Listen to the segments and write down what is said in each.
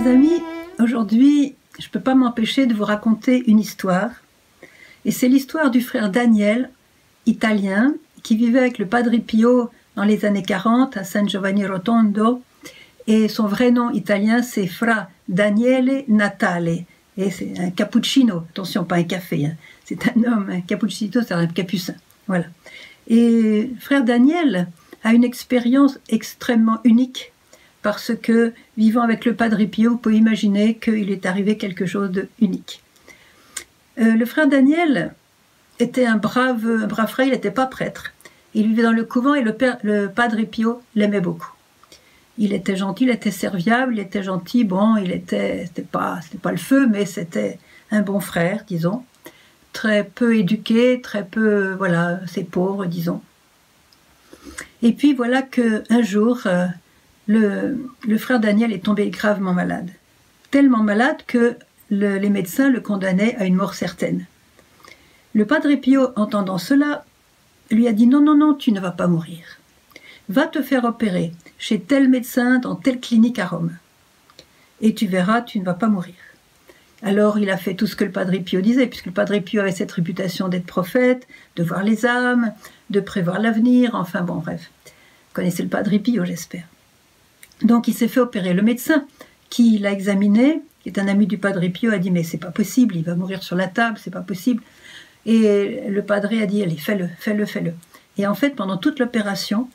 Chers amis, aujourd'hui, je ne peux pas m'empêcher de vous raconter une histoire. Et c'est l'histoire du frère Daniel, italien, qui vivait avec le Padre Pio dans les années 40 à San Giovanni Rotondo. Et son vrai nom italien, c'est Fra Daniele Natale. Et c'est un cappuccino, attention, pas un café. Hein. C'est un homme, un cappuccino, c'est un capucin. Voilà. Et frère Daniel a une expérience extrêmement unique parce que vivant avec le Padre Pio, vous pouvez imaginer qu'il est arrivé quelque chose de unique. Euh, le frère Daniel était un brave, un brave frère, il n'était pas prêtre. Il vivait dans le couvent et le, père, le Padre Pio l'aimait beaucoup. Il était gentil, il était serviable, il était gentil. Bon, il était, c'était pas, c'était pas le feu, mais c'était un bon frère, disons. Très peu éduqué, très peu, voilà, c'est pauvre, disons. Et puis voilà que un jour, euh, le, frère Daniel est tombé gravement malade. Tellement malade que les médecins le condamnaient à une mort certaine. Le Padre Pio, entendant cela, lui a dit Non, non, non, tu ne vas pas mourir. Va te faire opérer chez tel médecin dans telle clinique à Rome. Et tu verras, tu ne vas pas mourir. Alors il a fait tout ce que le Padre Pio disait, puisque le Padre Pio avait cette réputation d'être prophète, de voir les âmes, de prévoir l'avenir, enfin bon, bref. Vous connaissez le Padre Pio, j'espère. Donc il s'est fait opérer. Le médecin qui l'a examiné, qui est un ami du Padre Pio, a dit mais c'est pas possible, il va mourir sur la table, c'est pas possible. Et le Padre a dit allez fais-le, fais-le, fais-le. Et en fait pendant toute l'opération,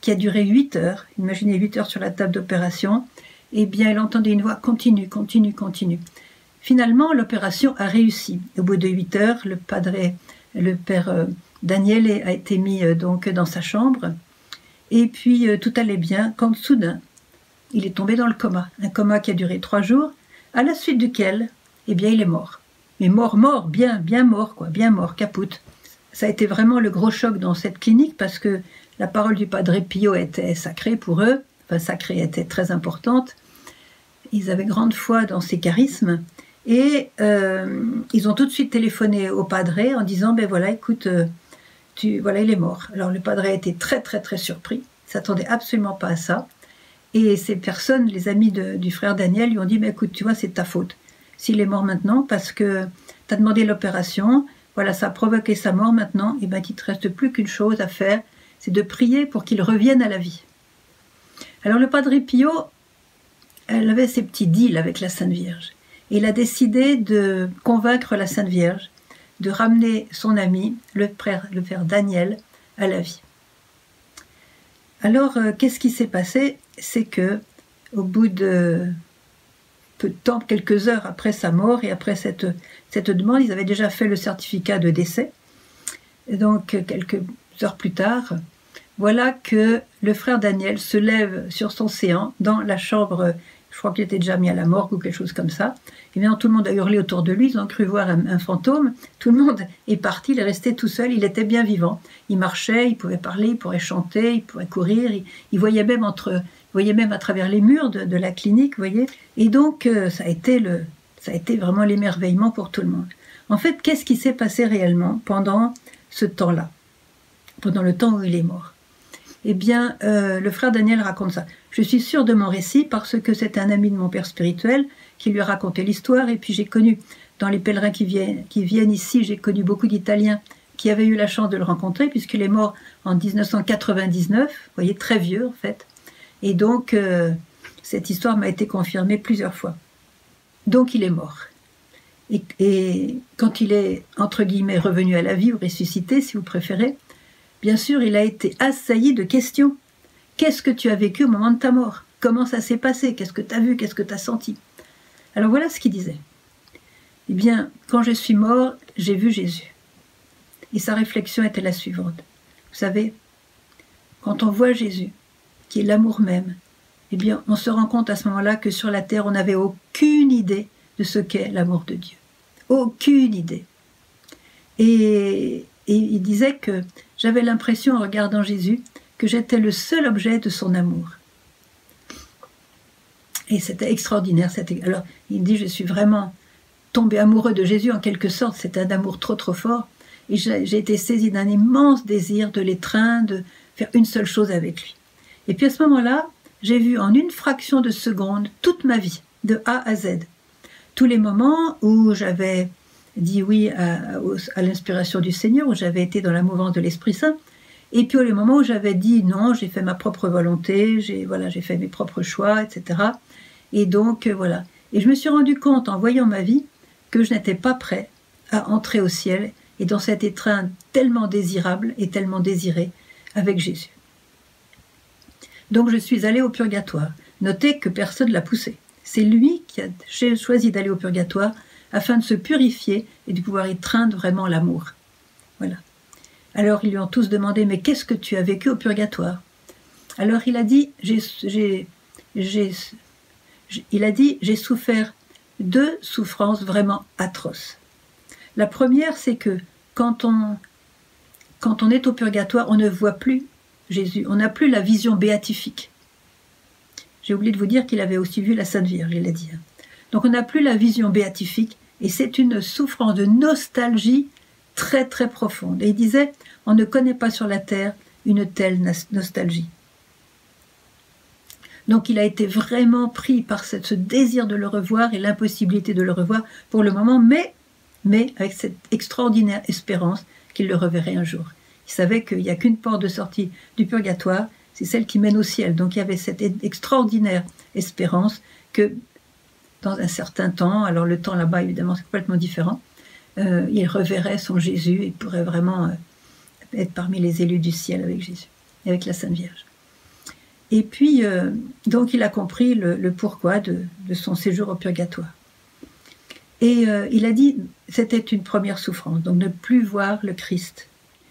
qui a duré 8 heures, imaginez 8 heures sur la table d'opération, eh bien il entendait une voix continue, continue, continue. Finalement l'opération a réussi. Au bout de 8 heures, le Padre, le père euh, Daniel a été mis euh, donc dans sa chambre. Et puis euh, tout allait bien quand soudain il est tombé dans le coma, un coma qui a duré trois jours, à la suite duquel, eh bien, il est mort. Mais mort, mort, bien, bien mort, quoi, bien mort, capoute. Ça a été vraiment le gros choc dans cette clinique parce que la parole du Padre Pio était sacrée pour eux, enfin sacrée était très importante. Ils avaient grande foi dans ses charismes et euh, ils ont tout de suite téléphoné au Padre en disant ben voilà, écoute, euh, tu, voilà, il est mort. Alors le Padre a été très très très surpris, il s'attendait absolument pas à ça. Et ces personnes, les amis du frère Daniel, lui ont dit, mais écoute, tu vois, c'est ta faute. S'il est mort maintenant, parce que tu as demandé l'opération, voilà, ça a provoqué sa mort maintenant, et bien il ne te reste plus qu'une chose à faire, c'est de prier pour qu'il revienne à la vie. Alors le Padre Pio, elle avait ses petits deals avec la Sainte Vierge. Et il a décidé de convaincre la Sainte Vierge de ramener son ami, le frère, le frère Daniel, à la vie. Alors, euh, qu'est-ce qui s'est passé? C'est que, au bout de peu de temps, quelques heures après sa mort et après cette, cette demande, ils avaient déjà fait le certificat de décès. Donc, quelques heures plus tard, voilà que le frère Daniel se lève sur son séant dans la chambre je crois qu'il était déjà mis à la morgue ou quelque chose comme ça. Et bien tout le monde a hurlé autour de lui, ils ont cru voir un, fantôme. Tout le monde est parti, il est resté tout seul, il était bien vivant. Il marchait, il pouvait parler, il pourrait chanter, il pourrait courir, il, voyait même entre, voyait même à travers les murs de, la clinique, voyez. Et donc euh, ça a été le, ça a été vraiment l'émerveillement pour tout le monde. En fait, qu'est-ce qui s'est passé réellement pendant ce temps-là, pendant le temps où il est mort? Eh bien, euh, le frère Daniel raconte ça. Je suis sûre de mon récit parce que c'est un ami de mon père spirituel qui lui a raconté l'histoire et puis j'ai connu, dans les pèlerins qui viennent, qui viennent ici, j'ai connu beaucoup d'Italiens qui avaient eu la chance de le rencontrer puisqu'il est mort en 1999, vous voyez, très vieux en fait. Et donc, euh, cette histoire m'a été confirmée plusieurs fois. Donc, il est mort. Et, et, quand il est, entre guillemets, revenu à la vie ou ressuscité, si vous préférez, bien sûr, il a été assailli de questions. Qu'est-ce que tu as vécu au moment de ta mort? Comment ça s'est passé? Qu'est-ce que tu as vu? Qu'est-ce que tu as senti? Alors voilà ce qu'il disait. Eh bien, quand je suis mort, j'ai vu Jésus. Et sa réflexion était la suivante. Vous savez, quand on voit Jésus, qui est l'amour même, eh bien, on se rend compte à ce moment-là que sur la terre, on n'avait aucune idée de ce qu'est l'amour de Dieu. Aucune idée. Et, il disait que j'avais l'impression, en regardant Jésus, que j'étais le seul objet de son amour. Et c'était extraordinaire. Alors, il dit, je suis vraiment tombé amoureux de Jésus en quelque sorte. C'est un amour trop, trop fort. Et j'ai été saisie d'un immense désir de l'étreindre, de faire une seule chose avec lui. Et puis à ce moment-là, j'ai vu en une fraction de seconde toute ma vie, de A à Z. Tous les moments où j'avais dit oui à, l'inspiration du Seigneur, où j'avais été dans la mouvance de l'Esprit Saint, et puis les moments où j'avais dit non, j'ai fait ma propre volonté, j'ai voilà, j'ai fait mes propres choix, etc. Et donc euh, voilà. Et je me suis rendu compte en voyant ma vie que je n'étais pas prêt à entrer au ciel et dans cet étreint tellement désirable et tellement désiré avec Jésus. Donc je suis allé au purgatoire. Notez que personne ne l'a poussé. C'est lui qui a choisi d'aller au purgatoire afin de se purifier et de pouvoir étreindre vraiment l'amour. Voilà. Alors ils lui ont tous demandé Mais qu'est-ce que tu as vécu au purgatoire? Alors il a dit J'ai J'ai souffert deux souffrances vraiment atroces. La première, c'est que quand on est au purgatoire, on ne voit plus Jésus, on n'a plus la vision béatifique. J'ai oublié de vous dire qu'il avait aussi vu la Sainte Vierge, il l'a dit. Hein. Donc on n'a plus la vision béatifique et c'est une souffrance de nostalgie très très profonde. Et il disait, on ne connaît pas sur la terre une telle nostalgie. Donc il a été vraiment pris par ce désir de le revoir et l'impossibilité de le revoir pour le moment, mais, mais avec cette extraordinaire espérance qu'il le reverrait un jour. Il savait qu'il n'y a qu'une porte de sortie du purgatoire, c'est celle qui mène au ciel. Donc il y avait cette extraordinaire espérance que dans un certain temps, alors le temps là-bas évidemment c'est complètement différent, euh, il reverrait son Jésus et pourrait vraiment euh, être parmi les élus du ciel avec Jésus, avec la Sainte Vierge. Et puis, euh, donc, il a compris le, pourquoi de, son séjour au purgatoire. Et il a dit, c'était une première souffrance, donc ne plus voir le Christ.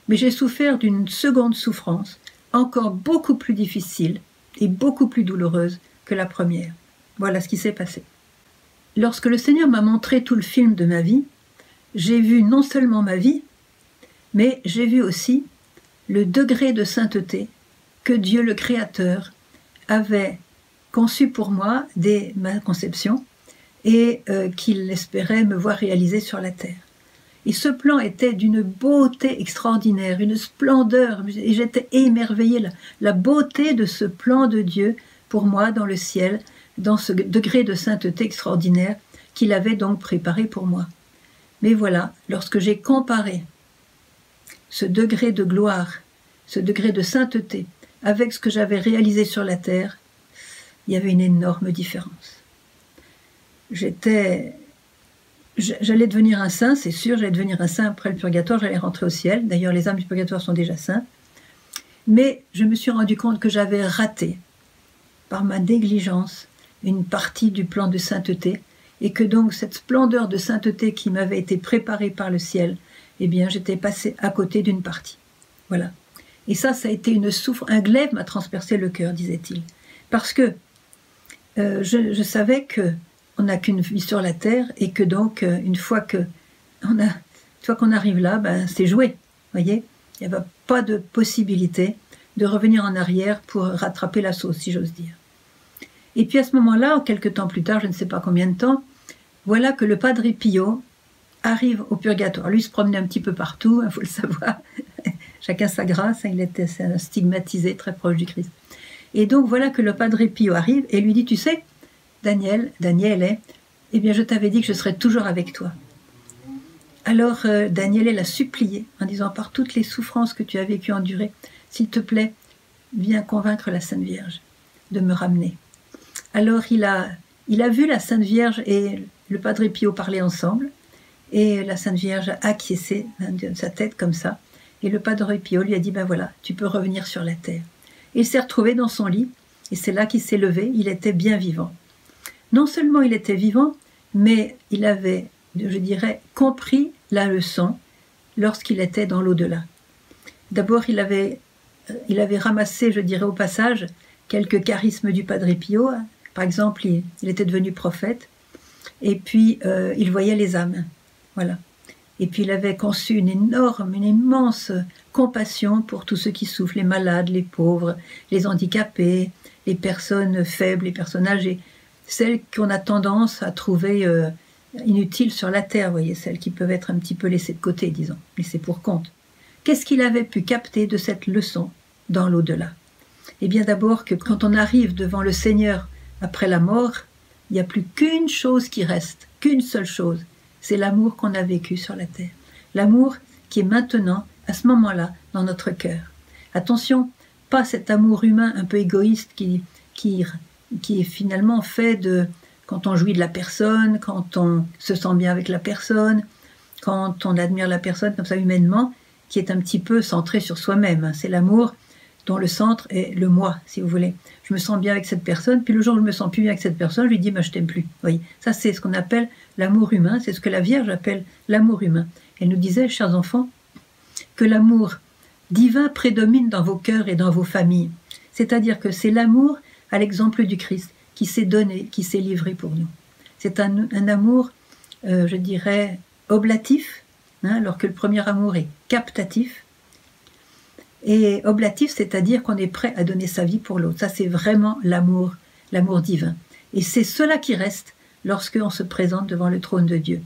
Mais j'ai souffert d'une seconde souffrance, encore beaucoup plus difficile et beaucoup plus douloureuse que la première. Voilà ce qui s'est passé. Lorsque le Seigneur m'a montré tout le film de ma vie, j'ai vu non seulement ma vie, mais j'ai vu aussi le degré de sainteté que Dieu le Créateur avait conçu pour moi dès ma conception et euh, qu'il espérait me voir réaliser sur la terre. Et ce plan était d'une beauté extraordinaire, une splendeur, et j'étais émerveillée. La, la beauté de ce plan de Dieu pour moi dans le ciel, dans ce degré de sainteté extraordinaire qu'il avait donc préparé pour moi. Mais voilà, lorsque j'ai comparé ce degré de gloire, ce degré de sainteté, avec ce que j'avais réalisé sur la terre, il y avait une énorme différence. J'étais. J'allais devenir un saint, c'est sûr, j'allais devenir un saint après le purgatoire, j'allais rentrer au ciel. D'ailleurs, les âmes du purgatoire sont déjà saints. Mais je me suis rendu compte que j'avais raté, par ma négligence, une partie du plan de sainteté et que donc cette splendeur de sainteté qui m'avait été préparée par le ciel, eh bien j'étais passé à côté d'une partie. Voilà. Et ça, ça a été une souffre, un glaive m'a transpercé le cœur, disait-il, parce que euh, je, savais que on n'a qu'une vie sur la terre et que donc euh, une fois que on a, fois qu'on arrive là, ben c'est joué, voyez. Il n'y avait pas de possibilité de revenir en arrière pour rattraper la sauce, si j'ose dire. Et puis à ce moment-là, quelques temps plus tard, je ne sais pas combien de temps, voilà que le Padre Pio arrive au purgatoire. Lui se promenait un petit peu partout, il faut le savoir. Chacun sa grâce, hein, il était stigmatisé, très proche du Christ. Et donc voilà que le Padre Pio arrive et lui dit, tu sais, Daniel, Daniel est, eh bien je t'avais dit que je serais toujours avec toi. Alors euh, Daniel l'a supplié en disant, par toutes les souffrances que tu as vécues, endurées, s'il te plaît, viens convaincre la Sainte Vierge de me ramener. Alors il a, il a vu la Sainte Vierge et le Padre Pio parler ensemble, et la Sainte Vierge a acquiescé de sa tête comme ça, et le Padre Pio lui a dit, ben voilà, tu peux revenir sur la terre. il s'est retrouvé dans son lit, et c'est là qu'il s'est levé, il était bien vivant. Non seulement il était vivant, mais il avait, je dirais, compris la leçon lorsqu'il était dans l'au-delà. D'abord, il avait, euh, il avait ramassé, je dirais au passage, quelques charismes du Padre Pio, par exemple, il, était devenu prophète, et puis euh, il voyait les âmes. Voilà. Et puis il avait conçu une énorme, une immense compassion pour tous ceux qui souffrent, les malades, les pauvres, les handicapés, les personnes faibles, les personnes âgées, celles qu'on a tendance à trouver euh, inutiles sur la terre, voyez, celles qui peuvent être un petit peu laissées de côté, disons, laissées pour compte. Qu'est-ce qu'il avait pu capter de cette leçon dans l'au-delà? Eh bien d'abord que quand on arrive devant le Seigneur après la mort, il n'y a plus qu'une chose qui reste, qu'une seule chose, c'est l'amour qu'on a vécu sur la terre. L'amour qui est maintenant, à ce moment-là, dans notre cœur. Attention, pas cet amour humain un peu égoïste qui, qui, qui est finalement fait de quand on jouit de la personne, quand on se sent bien avec la personne, quand on admire la personne comme ça humainement, qui est un petit peu centré sur soi-même. C'est l'amour dont le centre est le moi, si vous voulez. Je me sens bien avec cette personne, puis le jour où je me sens plus bien avec cette personne, je lui dis, mais je t'aime plus. Ça c'est ce qu'on appelle l'amour humain, c'est ce que la Vierge appelle l'amour humain. Elle nous disait, chers enfants, que l'amour divin prédomine dans vos cœurs et dans vos familles. C'est-à-dire que c'est l'amour à l'exemple du Christ qui s'est donné, qui s'est livré pour nous. C'est un, amour, euh, je dirais, oblatif, hein, alors que le premier amour est captatif. Et oblatif, c'est-à-dire qu'on est prêt à donner sa vie pour l'autre. Ça, c'est vraiment l'amour, l'amour divin. Et c'est cela qui reste lorsqu'on se présente devant le trône de Dieu.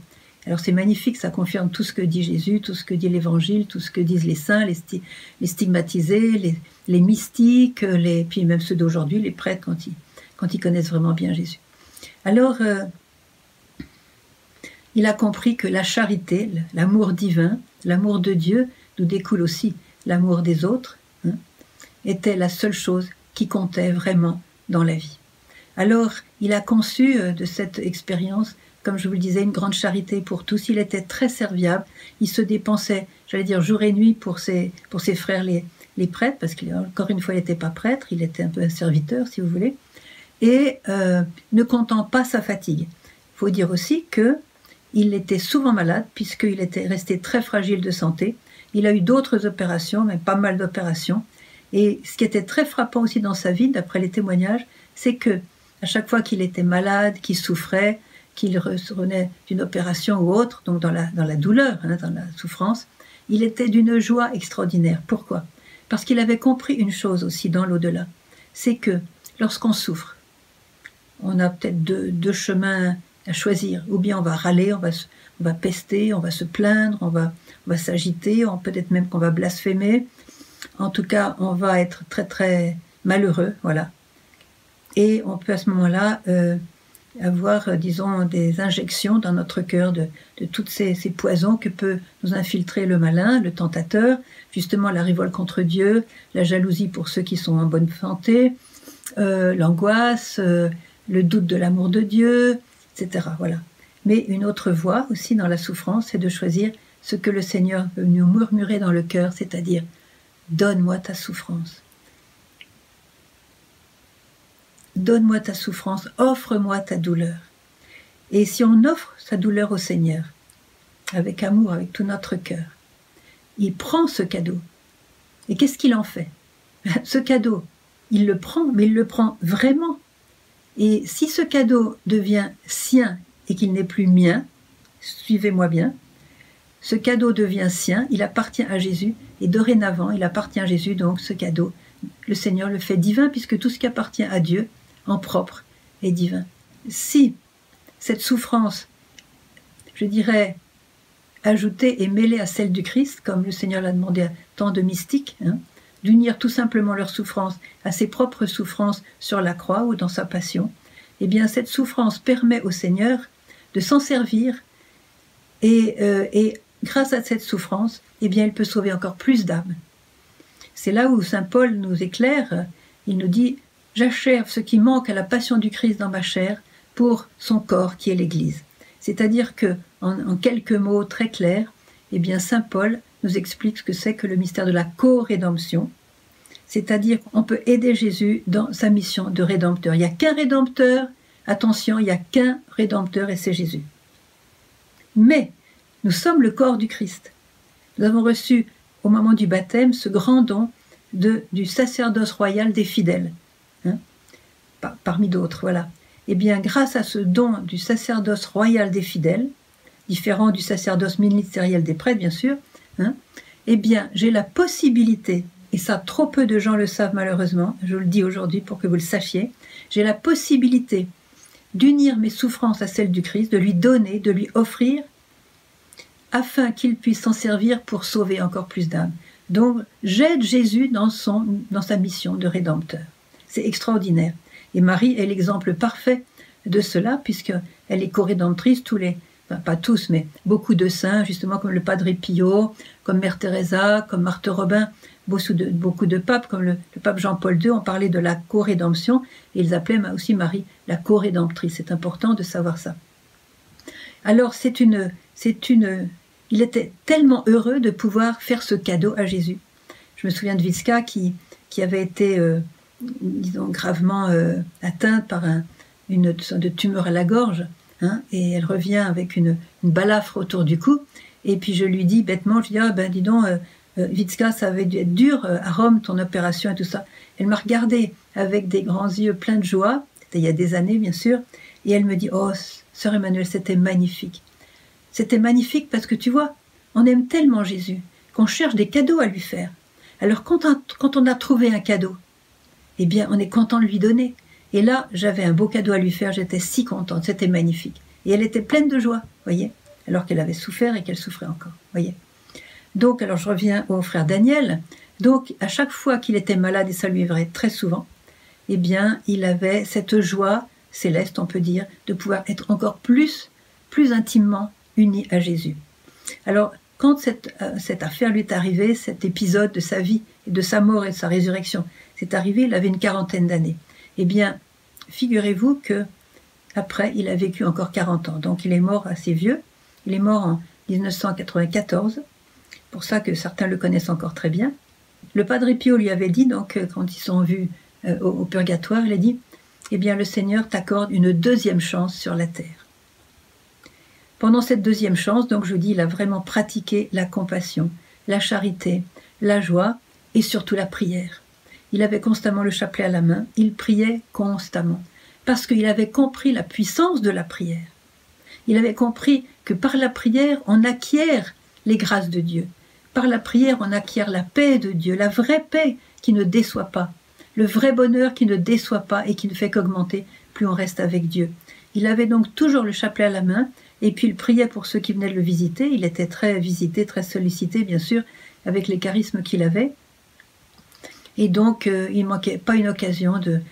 Alors c'est magnifique, ça confirme tout ce que dit Jésus, tout ce que dit l'Évangile, tout ce que disent les saints, les, stigmatisés, les, mystiques, les, puis même ceux d'aujourd'hui, les prêtres, quand ils, connaissent vraiment bien Jésus. Alors, euh, il a compris que la charité, l'amour divin, l'amour de Dieu, d'où découle aussi l'amour des autres, hein, était la seule chose qui comptait vraiment dans la vie. Alors, il a conçu euh, de cette expérience, comme je vous le disais, une grande charité pour tous. Il était très serviable. Il se dépensait, j'allais dire, jour et nuit pour ses, pour ses frères les, les prêtres, parce qu'encore une fois, il n'était pas prêtre, il était un peu un serviteur, si vous voulez, et euh, ne comptant pas sa fatigue. Il faut dire aussi que il était souvent malade, puisqu'il était resté très fragile de santé. Il a eu d'autres opérations, même pas mal d'opérations. Et ce qui était très frappant aussi dans sa vie, d'après les témoignages, c'est que à chaque fois qu'il était malade, qu'il souffrait, qu'il revenait d'une opération ou autre, donc dans la, dans la douleur, hein, dans la souffrance, il était d'une joie extraordinaire. Pourquoi? Parce qu'il avait compris une chose aussi dans l'au-delà, c'est que lorsqu'on souffre, on a peut-être deux, chemins à choisir. Ou bien on va râler, on va, on va pester, on va se plaindre, on va, on va s'agiter, peut-être même qu'on va blasphémer. En tout cas, on va être très très malheureux, voilà. Et on peut à ce moment-là euh, avoir, euh, disons, des injections dans notre cœur de, de toutes ces, poisons que peut nous infiltrer le malin, le tentateur, justement la révolte contre Dieu, la jalousie pour ceux qui sont en bonne santé, euh, l'angoisse, le doute de l'amour de Dieu, etc. Voilà. Mais une autre voie aussi dans la souffrance, c'est de choisir ce que le Seigneur veut nous murmurer dans le cœur, c'est-à-dire Donne-moi ta souffrance. Donne-moi ta souffrance, offre-moi ta douleur. Et si on offre sa douleur au Seigneur, avec amour, avec tout notre cœur, il prend ce cadeau. Et qu'est-ce qu'il en fait? Ce cadeau, il le prend, mais il le prend vraiment. Et si ce cadeau devient sien et qu'il n'est plus mien, suivez-moi bien, ce cadeau devient sien, il appartient à Jésus, et dorénavant, il appartient à Jésus, donc ce cadeau, le Seigneur le fait divin, puisque tout ce qui appartient à Dieu, en propre, est divin. Si cette souffrance, je dirais, ajoutée et mêlée à celle du Christ, comme le Seigneur l'a demandé à tant de mystiques, hein, d'unir tout simplement leur souffrance à ses propres souffrances sur la croix ou dans sa passion, eh bien cette souffrance permet au Seigneur de s'en servir et, euh, et, grâce à cette souffrance, eh bien il peut sauver encore plus d'âmes. C'est là où Saint Paul nous éclaire, il nous dit J'achève ce qui manque à la passion du Christ dans ma chair pour son corps qui est l'Église. C'est-à-dire que, en, quelques mots très clairs, eh bien Saint Paul nous explique ce que c'est que le mystère de la co-rédemption, c'est-à-dire qu'on peut aider Jésus dans sa mission de rédempteur. Il n'y a qu'un rédempteur, attention, il n'y a qu'un rédempteur et c'est Jésus. Mais nous sommes le corps du Christ. Nous avons reçu au moment du baptême ce grand don du sacerdoce royal des fidèles, parmi d'autres, voilà. Eh bien, grâce à ce don du sacerdoce royal des fidèles, différent du sacerdoce ministériel des prêtres, bien sûr, Hein, eh bien, j'ai la possibilité, et ça trop peu de gens le savent malheureusement, je le dis aujourd'hui pour que vous le sachiez, j'ai la possibilité d'unir mes souffrances à celles du Christ, de lui donner, de lui offrir, afin qu'il puisse s'en servir pour sauver encore plus d'âmes. Donc, j'aide Jésus dans, son, dans sa mission de rédempteur. C'est extraordinaire. Et Marie est l'exemple parfait de cela, puisqu'elle est co-rédemptrice, tous les, pas tous, mais beaucoup de saints, justement comme le Padre Pio, comme Mère Teresa, comme Marthe Robin, beaucoup de, papes, comme le, pape Jean-Paul II, ont parlé de la co-rédemption, et ils appelaient aussi Marie la co-rédemptrice. C'est important de savoir ça. Alors, c'est une, c'est une, il était tellement heureux de pouvoir faire ce cadeau à Jésus. Je me souviens de Viska qui, qui avait été, euh, disons, gravement euh, atteinte par un, une sorte de tumeur à la gorge, hein, et elle revient avec une, balafre autour du cou. Et puis je lui dis bêtement, je dis ah ben dis donc, euh, Vitska, ça avait dû être dur à Rome ton opération et tout ça. Elle m'a regardé avec des grands yeux pleins de joie. C'était il y a des années bien sûr, et elle me dit oh sœur Emmanuel, c'était magnifique. C'était magnifique parce que tu vois, on aime tellement Jésus qu'on cherche des cadeaux à lui faire. Alors quand on, a trouvé un cadeau, eh bien on est content de lui donner. Et là, j'avais un beau cadeau à lui faire, j'étais si contente, c'était magnifique. Et elle était pleine de joie, voyez, alors qu'elle avait souffert et qu'elle souffrait encore, voyez. Donc, alors je reviens au frère Daniel. Donc, à chaque fois qu'il était malade, et ça lui arrivait très souvent, eh bien, il avait cette joie céleste, on peut dire, de pouvoir être encore plus, plus intimement uni à Jésus. Alors, quand cette, euh, cette, affaire lui est arrivée, cet épisode de sa vie, et de sa mort et de sa résurrection, c'est arrivé, il avait une quarantaine d'années. Eh bien, figurez-vous que après, il a vécu encore 40 ans. Donc, il est mort assez vieux. Il est mort en 1994. Pour ça que certains le connaissent encore très bien. Le Padre Pio lui avait dit, donc, euh, quand ils sont vus euh, au, au purgatoire, il a dit eh bien le Seigneur t'accorde une deuxième chance sur la terre. Pendant cette deuxième chance, donc je dis, il a vraiment pratiqué la compassion, la charité, la joie et surtout la prière. Il avait constamment le chapelet à la main, il priait constamment, parce qu'il avait compris la puissance de la prière. Il avait compris que par la prière, on acquiert les grâces de Dieu. Par la prière, on acquiert la paix de Dieu, la vraie paix qui ne déçoit pas, le vrai bonheur qui ne déçoit pas et qui ne fait qu'augmenter plus on reste avec Dieu. Il avait donc toujours le chapelet à la main et puis il priait pour ceux qui venaient de le visiter. Il était très visité, très sollicité, bien sûr, avec les charismes qu'il avait. Et donc, euh, il ne manquait pas une occasion de,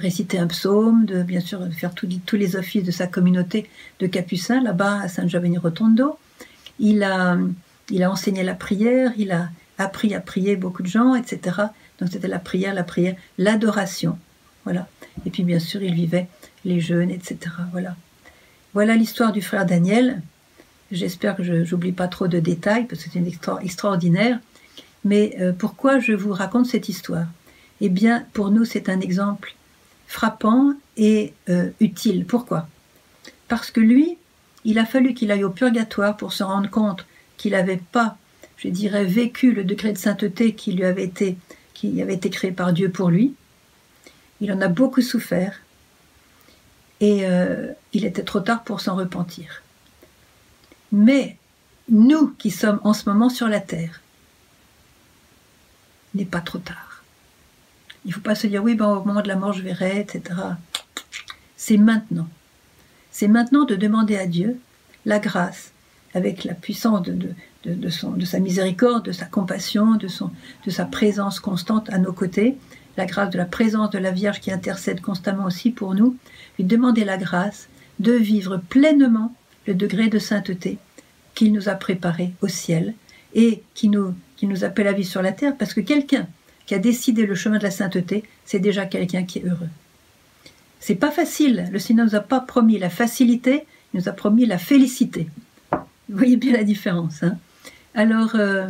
réciter un psaume, de bien sûr faire tous les offices de sa communauté de capucins là-bas à San Giovanni Rotondo. Il a, il a enseigné la prière, il a appris à prier beaucoup de gens, etc. Donc c'était la prière, la prière, l'adoration. Voilà. Et puis bien sûr, il vivait les jeûnes, etc. Voilà. Voilà l'histoire du frère Daniel. J'espère que je n'oublie pas trop de détails parce que c'est une histoire extraordinaire. Mais euh, pourquoi je vous raconte cette histoire? Eh bien, pour nous, c'est un exemple frappant et euh, utile. Pourquoi? Parce que lui, il a fallu qu'il aille au purgatoire pour se rendre compte qu'il n'avait pas, je dirais, vécu le degré de sainteté qui lui avait été qui avait été créé par Dieu pour lui. Il en a beaucoup souffert et euh, il était trop tard pour s'en repentir. Mais nous qui sommes en ce moment sur la terre, n'est pas trop tard. Il ne faut pas se dire oui, ben, au moment de la mort je verrai, etc. C'est maintenant. C'est maintenant de demander à Dieu la grâce, avec la puissance de, sa miséricorde, de sa compassion, de sa présence constante à nos côtés, la grâce de la présence de la Vierge qui intercède constamment aussi pour nous, lui demander la grâce de vivre pleinement le degré de sainteté qu'il nous a préparé au ciel et qui nous, qui nous appelle à vivre sur la terre, parce que quelqu'un qui a décidé le chemin de la sainteté, c'est déjà quelqu'un qui est heureux. C'est pas facile. Le Seigneur nous a pas promis la facilité, il nous a promis la félicité. Vous voyez bien la différence. Hein alors, euh,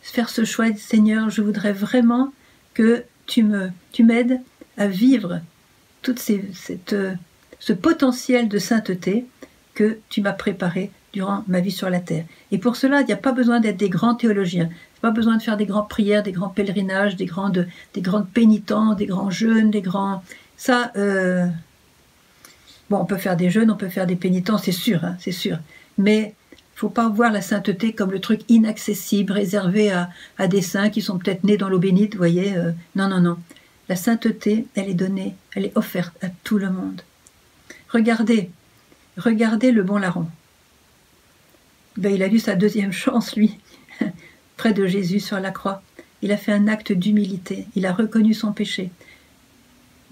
faire ce choix, Seigneur, je voudrais vraiment que tu me, tu m'aides à vivre tout cette, ce potentiel de sainteté que tu m'as préparé durant ma vie sur la terre. Et pour cela, il n'y a pas besoin d'être des grands théologiens. Pas besoin de faire des grandes prières, des grands pèlerinages, des grandes, des grandes pénitents, des grands jeûnes, des grands. Ça, euh, bon, on peut faire des jeûnes, on peut faire des pénitents, c'est sûr, hein, c'est sûr. Mais faut pas voir la sainteté comme le truc inaccessible, réservé à, des saints qui sont peut-être nés dans l'eau bénite, vous voyez. Euh, non, non, non. La sainteté, elle est donnée, elle est offerte à tout le monde. Regardez, regardez le bon larron. Ben, il a eu sa deuxième chance, lui, près de Jésus sur la croix. Il a fait un acte d'humilité, il a reconnu son péché.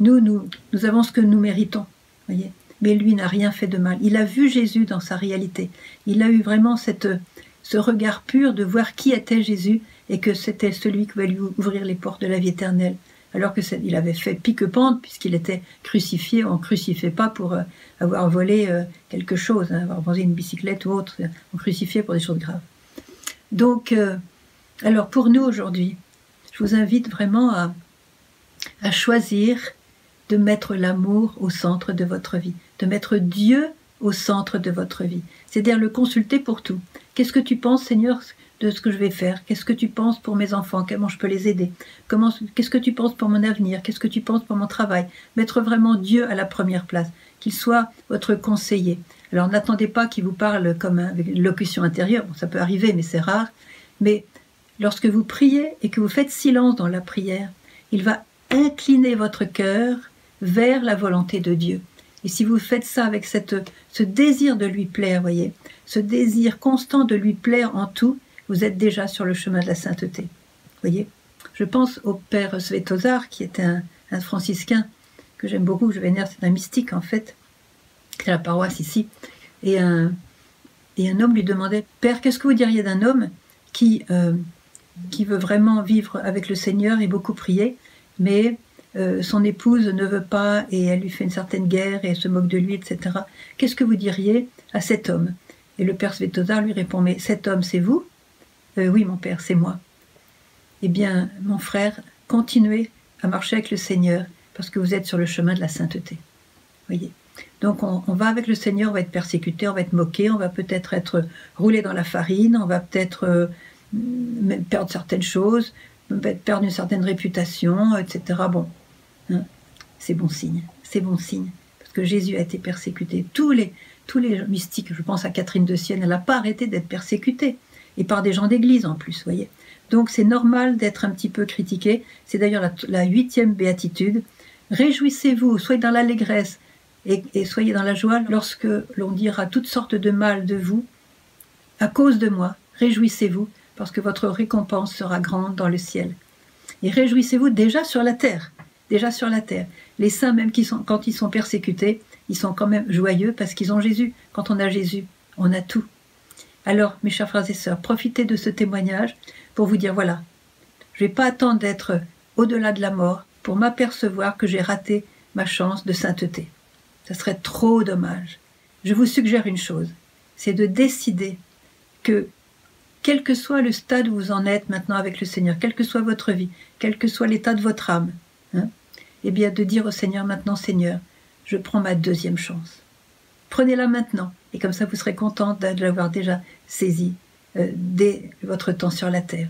Nous, nous, nous avons ce que nous méritons. Voyez Mais lui n'a rien fait de mal. Il a vu Jésus dans sa réalité. Il a eu vraiment cette, ce regard pur de voir qui était Jésus et que c'était celui qui va lui ouvrir les portes de la vie éternelle. Alors que il avait fait pique-pente puisqu'il était crucifié. On ne crucifiait pas pour euh, avoir volé euh, quelque chose, hein, avoir volé une bicyclette ou autre. On crucifiait pour des choses graves. Donc, euh, alors pour nous aujourd'hui, je vous invite vraiment à, à choisir de mettre l'amour au centre de votre vie, de mettre Dieu au centre de votre vie, c'est-à-dire le consulter pour tout. Qu'est-ce que tu penses, Seigneur, de ce que je vais faire Qu'est-ce que tu penses pour mes enfants? Comment je peux les aider? Comment Qu'est-ce que tu penses pour mon avenir? Qu'est-ce que tu penses pour mon travail? Mettre vraiment Dieu à la première place, qu'il soit votre conseiller. Alors n'attendez pas qu'il vous parle comme avec une locution intérieure, ça peut arriver, mais c'est rare. Mais lorsque vous priez et que vous faites silence dans la prière, il va incliner votre cœur vers la volonté de Dieu. Et si vous faites ça avec cette, ce désir de lui plaire, voyez, ce désir constant de lui plaire en tout, vous êtes déjà sur le chemin de la sainteté. Voyez Je pense au père Svetozar, qui était un, franciscain que j'aime beaucoup, je vénère, c'est un mystique en fait, c'est la paroisse ici. Et un, homme lui demandait Père, qu'est-ce que vous diriez d'un homme qui, euh, qui veut vraiment vivre avec le Seigneur et beaucoup prier, mais euh, son épouse ne veut pas et elle lui fait une certaine guerre et elle se moque de lui, etc. Qu'est-ce que vous diriez à cet homme? Et le père Svetozar lui répond Mais cet homme, c'est vous euh, Oui, mon père, c'est moi. Eh bien, mon frère, continuez à marcher avec le Seigneur parce que vous êtes sur le chemin de la sainteté. Voyez donc on, va avec le Seigneur, on va être persécuté, on va être moqué, on va peut-être être roulé dans la farine, on va peut-être euh, perdre certaines choses, perdre une certaine réputation, etc. Bon, hein, c'est bon signe, c'est bon signe, parce que Jésus a été persécuté. Tous les, tous les mystiques, je pense à Catherine de Sienne, elle n'a pas arrêté d'être persécutée, et par des gens d'église en plus, voyez. Donc c'est normal d'être un petit peu critiqué. C'est d'ailleurs la, huitième béatitude. Réjouissez-vous, soyez dans l'allégresse et, soyez dans la joie lorsque l'on dira toutes sortes de mal de vous à cause de moi. Réjouissez-vous parce que votre récompense sera grande dans le ciel. Et réjouissez-vous déjà sur la terre, déjà sur la terre. Les saints, même quand ils sont persécutés, ils sont quand même joyeux parce qu'ils ont Jésus. Quand on a Jésus, on a tout. Alors, mes chers frères et sœurs, profitez de ce témoignage pour vous dire, voilà, je ne vais pas attendre d'être au-delà de la mort pour m'apercevoir que j'ai raté ma chance de sainteté. Ce serait trop dommage. Je vous suggère une chose, c'est de décider que quel que soit le stade où vous en êtes maintenant avec le Seigneur, quelle que soit votre vie, quel que soit l'état de votre âme, hein, eh bien de dire au Seigneur maintenant, Seigneur, je prends ma deuxième chance. Prenez-la maintenant, et comme ça vous serez content de l'avoir déjà saisie euh, dès votre temps sur la terre.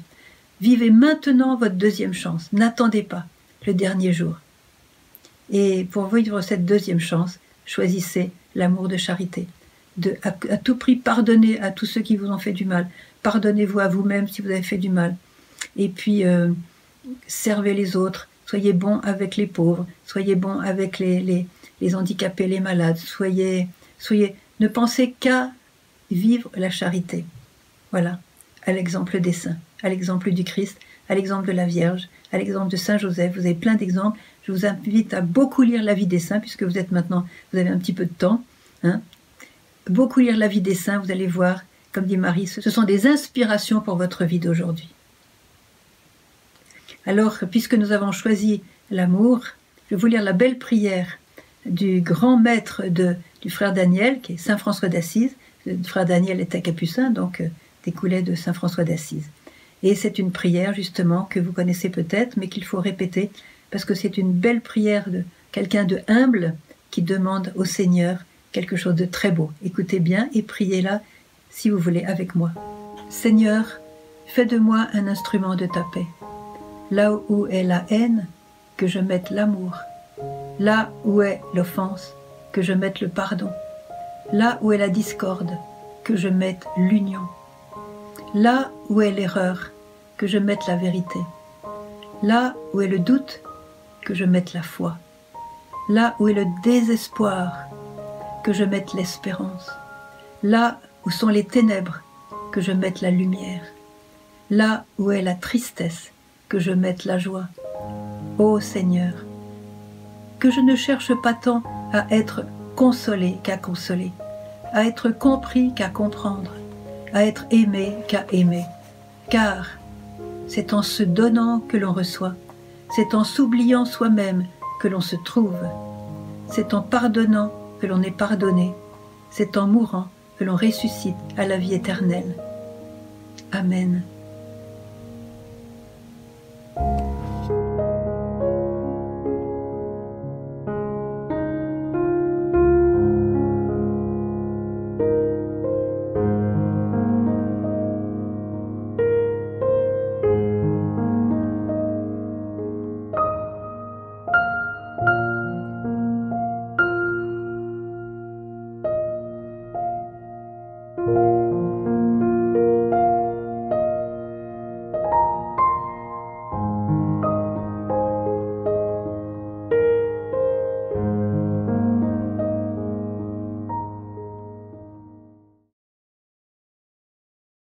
Vivez maintenant votre deuxième chance. N'attendez pas le dernier jour. Et pour vivre cette deuxième chance, choisissez l'amour de charité. À, tout prix, pardonnez à tous ceux qui vous ont fait du mal. Pardonnez-vous à vous-même si vous avez fait du mal. Et puis, euh, servez les autres. Soyez bons avec les pauvres. Soyez bons avec les, les, handicapés, les malades. Soyez, soyez, ne pensez qu'à vivre la charité. Voilà, à l'exemple des saints, à l'exemple du Christ, à l'exemple de la Vierge, à l'exemple de Saint Joseph. Vous avez plein d'exemples. Je vous invite à beaucoup lire la vie des saints, puisque vous êtes maintenant, vous avez un petit peu de temps. Hein. Beaucoup lire la vie des saints, vous allez voir comme dit Marie, ce sont des inspirations pour votre vie d'aujourd'hui. Alors, puisque nous avons choisi l'amour, je vais vous lire la belle prière du grand maître de, du frère Daniel, qui est Saint François d'Assise. Le frère Daniel était capucin, donc euh, découlait de Saint François d'Assise. Et c'est une prière, justement, que vous connaissez peut-être, mais qu'il faut répéter, parce que c'est une belle prière de quelqu'un de humble qui demande au Seigneur quelque chose de très beau. Écoutez bien et priez-la si vous voulez, avec moi. Seigneur, fais de moi un instrument de ta paix. Là où est la haine, que je mette l'amour. Là où est l'offense, que je mette le pardon. Là où est la discorde, que je mette l'union. Là où est l'erreur, que je mette la vérité. Là où est le doute, que je mette la foi. Là où est le désespoir, que je mette l'espérance. Là où sont les ténèbres, que je mette la lumière. Là où est la tristesse, que je mette la joie. Ô Seigneur, que je ne cherche pas tant à être consolé qu'à consoler, à être compris qu'à comprendre, à être aimé qu'à aimer. Car c'est en se donnant que l'on reçoit, c'est en s'oubliant soi-même que l'on se trouve, c'est en pardonnant que l'on est pardonné, c'est en mourant que l'on ressuscite à la vie éternelle. Amen.